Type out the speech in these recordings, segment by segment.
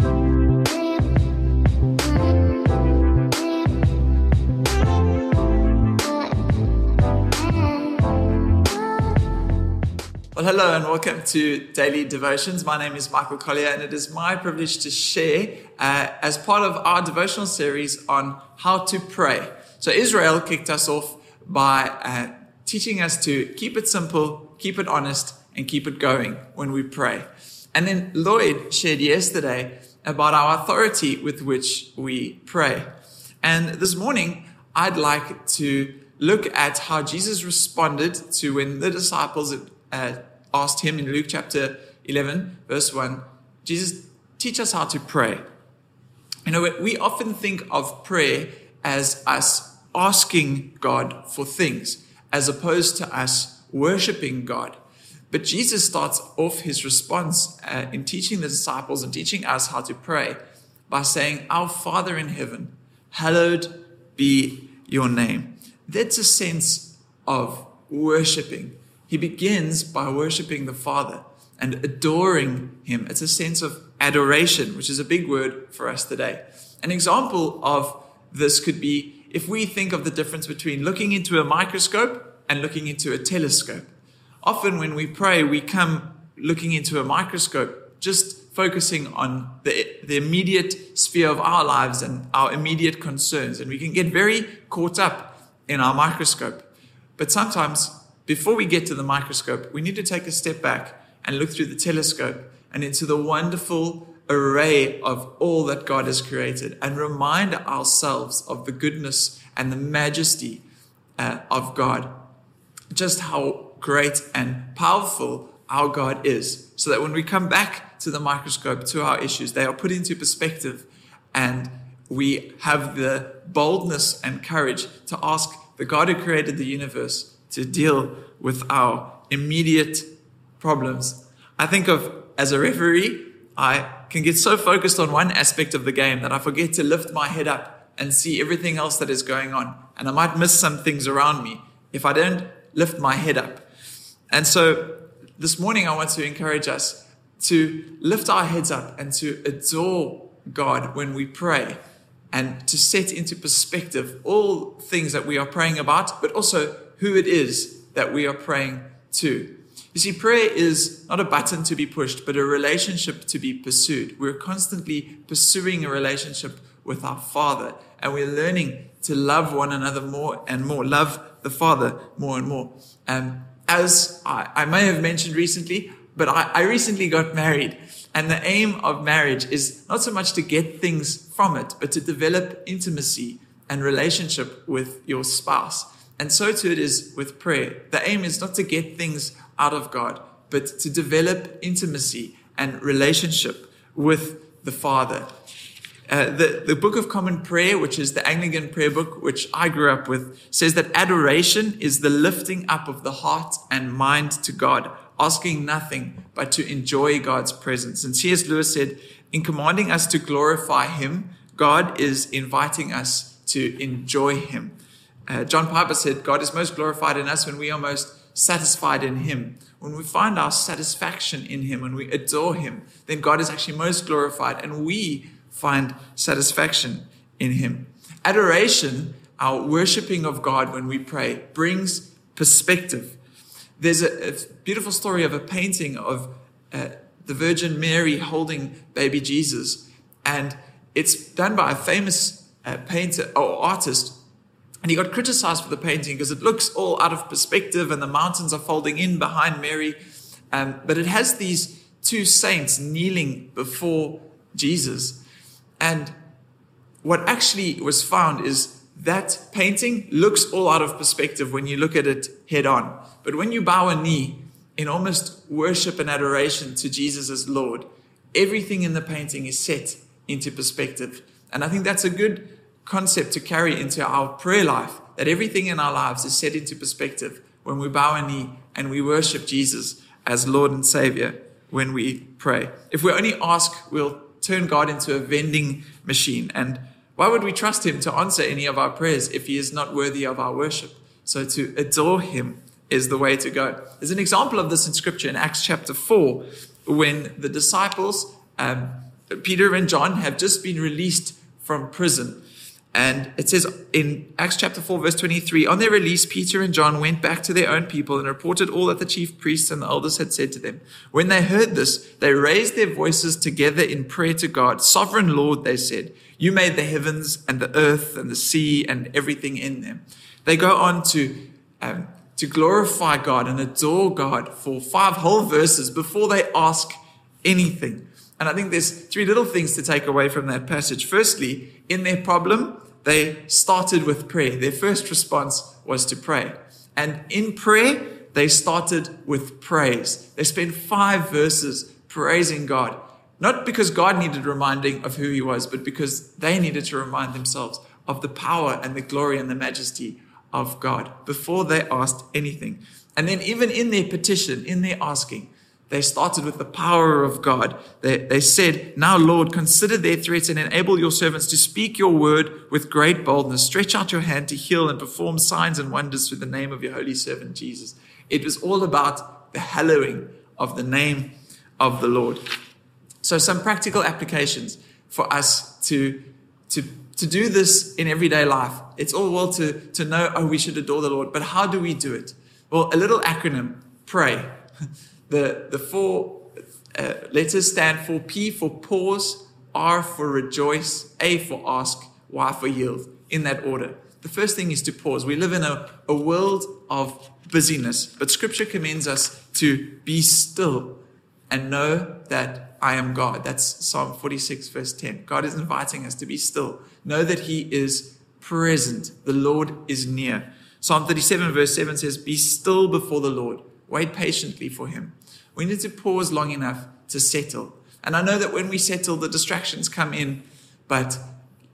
Well, hello and welcome to Daily Devotions. My name is Michael Collier, and it is my privilege to share uh, as part of our devotional series on how to pray. So, Israel kicked us off by uh, teaching us to keep it simple, keep it honest, and keep it going when we pray. And then Lloyd shared yesterday about our authority with which we pray. And this morning, I'd like to look at how Jesus responded to when the disciples uh, asked him in Luke chapter 11, verse 1, Jesus, teach us how to pray. You know, we often think of prayer as us asking God for things, as opposed to us worshiping God. But Jesus starts off his response uh, in teaching the disciples and teaching us how to pray by saying, Our Father in heaven, hallowed be your name. That's a sense of worshiping. He begins by worshiping the Father and adoring Him. It's a sense of adoration, which is a big word for us today. An example of this could be if we think of the difference between looking into a microscope and looking into a telescope. Often when we pray, we come looking into a microscope, just focusing on the, the immediate sphere of our lives and our immediate concerns. And we can get very caught up in our microscope. But sometimes before we get to the microscope, we need to take a step back and look through the telescope and into the wonderful array of all that God has created and remind ourselves of the goodness and the majesty uh, of God. Just how great and powerful our God is. So that when we come back to the microscope, to our issues, they are put into perspective and we have the boldness and courage to ask the God who created the universe to deal with our immediate problems. I think of as a referee, I can get so focused on one aspect of the game that I forget to lift my head up and see everything else that is going on. And I might miss some things around me if I don't lift my head up. And so this morning, I want to encourage us to lift our heads up and to adore God when we pray and to set into perspective all things that we are praying about, but also who it is that we are praying to. You see, prayer is not a button to be pushed, but a relationship to be pursued. We're constantly pursuing a relationship with our Father, and we're learning to love one another more and more, love the Father more and more. Um, as I, I, may have mentioned recently, but I, I recently got married, and the aim of marriage is not so much to get things from it, but to develop intimacy and relationship with your spouse. And so too it is with prayer. The aim is not to get things out of God, but to develop intimacy and relationship with the Father. Uh, the, the Book of Common Prayer, which is the Anglican prayer book, which I grew up with, says that adoration is the lifting up of the heart and mind to God, asking nothing but to enjoy God's presence. And C.S. Lewis said, in commanding us to glorify Him, God is inviting us to enjoy Him. Uh, John Piper said, God is most glorified in us when we are most satisfied in Him. When we find our satisfaction in Him, when we adore Him, then God is actually most glorified and we find satisfaction in Him. Adoration, our worshiping of God when we pray, brings perspective. There's a, a beautiful story of a painting of uh, the Virgin Mary holding baby Jesus, and it's done by a famous uh, painter or artist and he got criticized for the painting because it looks all out of perspective and the mountains are folding in behind Mary. Um, but it has these two saints kneeling before Jesus. And what actually was found is that painting looks all out of perspective when you look at it head on. But when you bow a knee in almost worship and adoration to Jesus as Lord, everything in the painting is set into perspective. And I think that's a good concept to carry into our prayer life that everything in our lives is set into perspective when we bow a knee and we worship Jesus as Lord and Savior when we pray. If we only ask, we'll turn God into a vending machine. And why would we trust Him to answer any of our prayers if He is not worthy of our worship? So to adore Him is the way to go. There's an example of this in Scripture in Acts chapter 4 when the disciples um, Peter and John have just been released from prison. And it says in Acts chapter 4, verse 23 On their release, Peter and John went back to their own people and reported all that the chief priests and the elders had said to them. When they heard this, they raised their voices together in prayer to God. Sovereign Lord, they said, You made the heavens and the earth and the sea and everything in them. They go on to, um, to glorify God and adore God for five whole verses before they ask anything. And I think there's three little things to take away from that passage. Firstly, in their problem, they started with prayer. Their first response was to pray. And in prayer, they started with praise. They spent five verses praising God. Not because God needed reminding of who he was, but because they needed to remind themselves of the power and the glory and the majesty of God before they asked anything. And then, even in their petition, in their asking, they started with the power of God. They, they said, Now, Lord, consider their threats and enable your servants to speak your word with great boldness. Stretch out your hand to heal and perform signs and wonders through the name of your holy servant Jesus. It was all about the hallowing of the name of the Lord. So, some practical applications for us to, to, to do this in everyday life. It's all well to, to know, oh, we should adore the Lord, but how do we do it? Well, a little acronym pray. The, the four uh, letters stand for P for pause, R for rejoice, A for ask, Y for yield, in that order. The first thing is to pause. We live in a, a world of busyness, but scripture commends us to be still and know that I am God. That's Psalm 46, verse 10. God is inviting us to be still. Know that He is present. The Lord is near. Psalm 37, verse 7 says, Be still before the Lord. Wait patiently for Him. We need to pause long enough to settle. And I know that when we settle, the distractions come in, but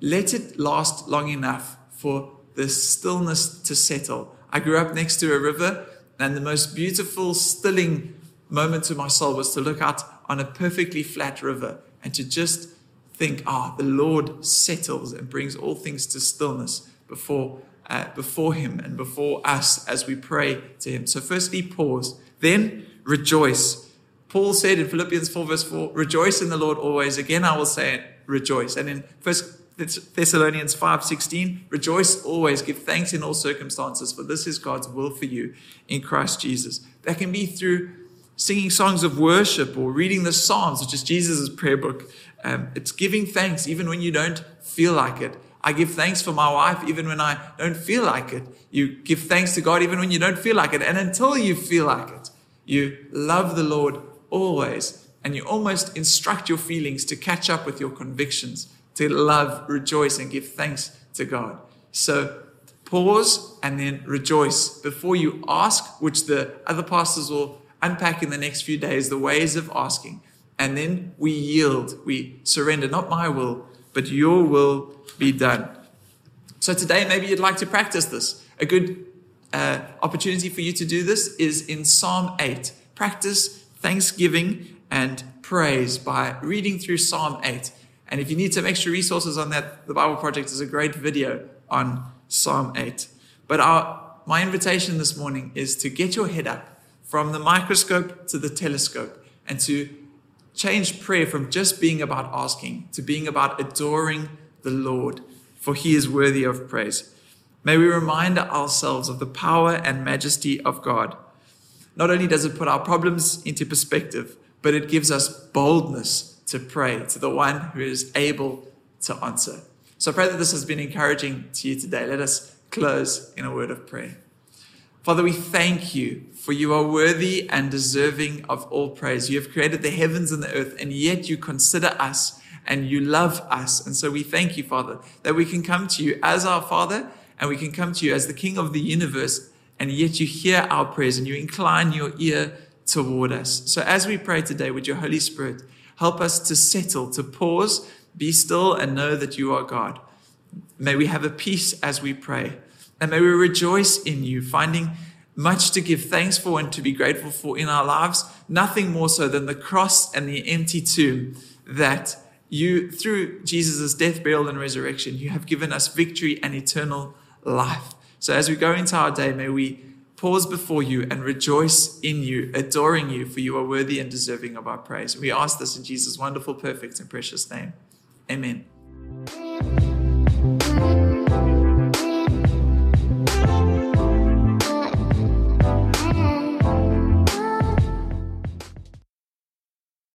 let it last long enough for the stillness to settle. I grew up next to a river, and the most beautiful, stilling moment to my soul was to look out on a perfectly flat river and to just think, ah, the Lord settles and brings all things to stillness before, uh, before Him and before us as we pray to Him. So, firstly, pause. Then, rejoice. Paul said in Philippians 4, verse 4, rejoice in the Lord always. Again, I will say it, rejoice. And in 1 Thessalonians 5, 16, rejoice always, give thanks in all circumstances, for this is God's will for you in Christ Jesus. That can be through singing songs of worship or reading the Psalms, which is Jesus' prayer book. Um, it's giving thanks even when you don't feel like it. I give thanks for my wife even when I don't feel like it. You give thanks to God even when you don't feel like it. And until you feel like it, you love the Lord always, and you almost instruct your feelings to catch up with your convictions, to love, rejoice, and give thanks to God. So pause and then rejoice before you ask, which the other pastors will unpack in the next few days, the ways of asking. And then we yield, we surrender, not my will, but your will be done. So today, maybe you'd like to practice this. A good uh, opportunity for you to do this is in Psalm 8. Practice thanksgiving and praise by reading through Psalm 8. And if you need some extra resources on that, the Bible Project is a great video on Psalm 8. But our, my invitation this morning is to get your head up from the microscope to the telescope and to change prayer from just being about asking to being about adoring the Lord, for he is worthy of praise. May we remind ourselves of the power and majesty of God. Not only does it put our problems into perspective, but it gives us boldness to pray to the one who is able to answer. So I pray that this has been encouraging to you today. Let us close in a word of prayer. Father, we thank you for you are worthy and deserving of all praise. You have created the heavens and the earth, and yet you consider us and you love us. And so we thank you, Father, that we can come to you as our Father and we can come to you as the King of the universe, and yet you hear our prayers and you incline your ear toward us. So as we pray today with your Holy Spirit, help us to settle, to pause, be still, and know that you are God. May we have a peace as we pray, and may we rejoice in you, finding much to give thanks for and to be grateful for in our lives, nothing more so than the cross and the empty tomb that you, through Jesus' death, burial, and resurrection, you have given us victory and eternal life. So as we go into our day, may we pause before you and rejoice in you, adoring you, for you are worthy and deserving of our praise. We ask this in Jesus' wonderful, perfect, and precious name. Amen.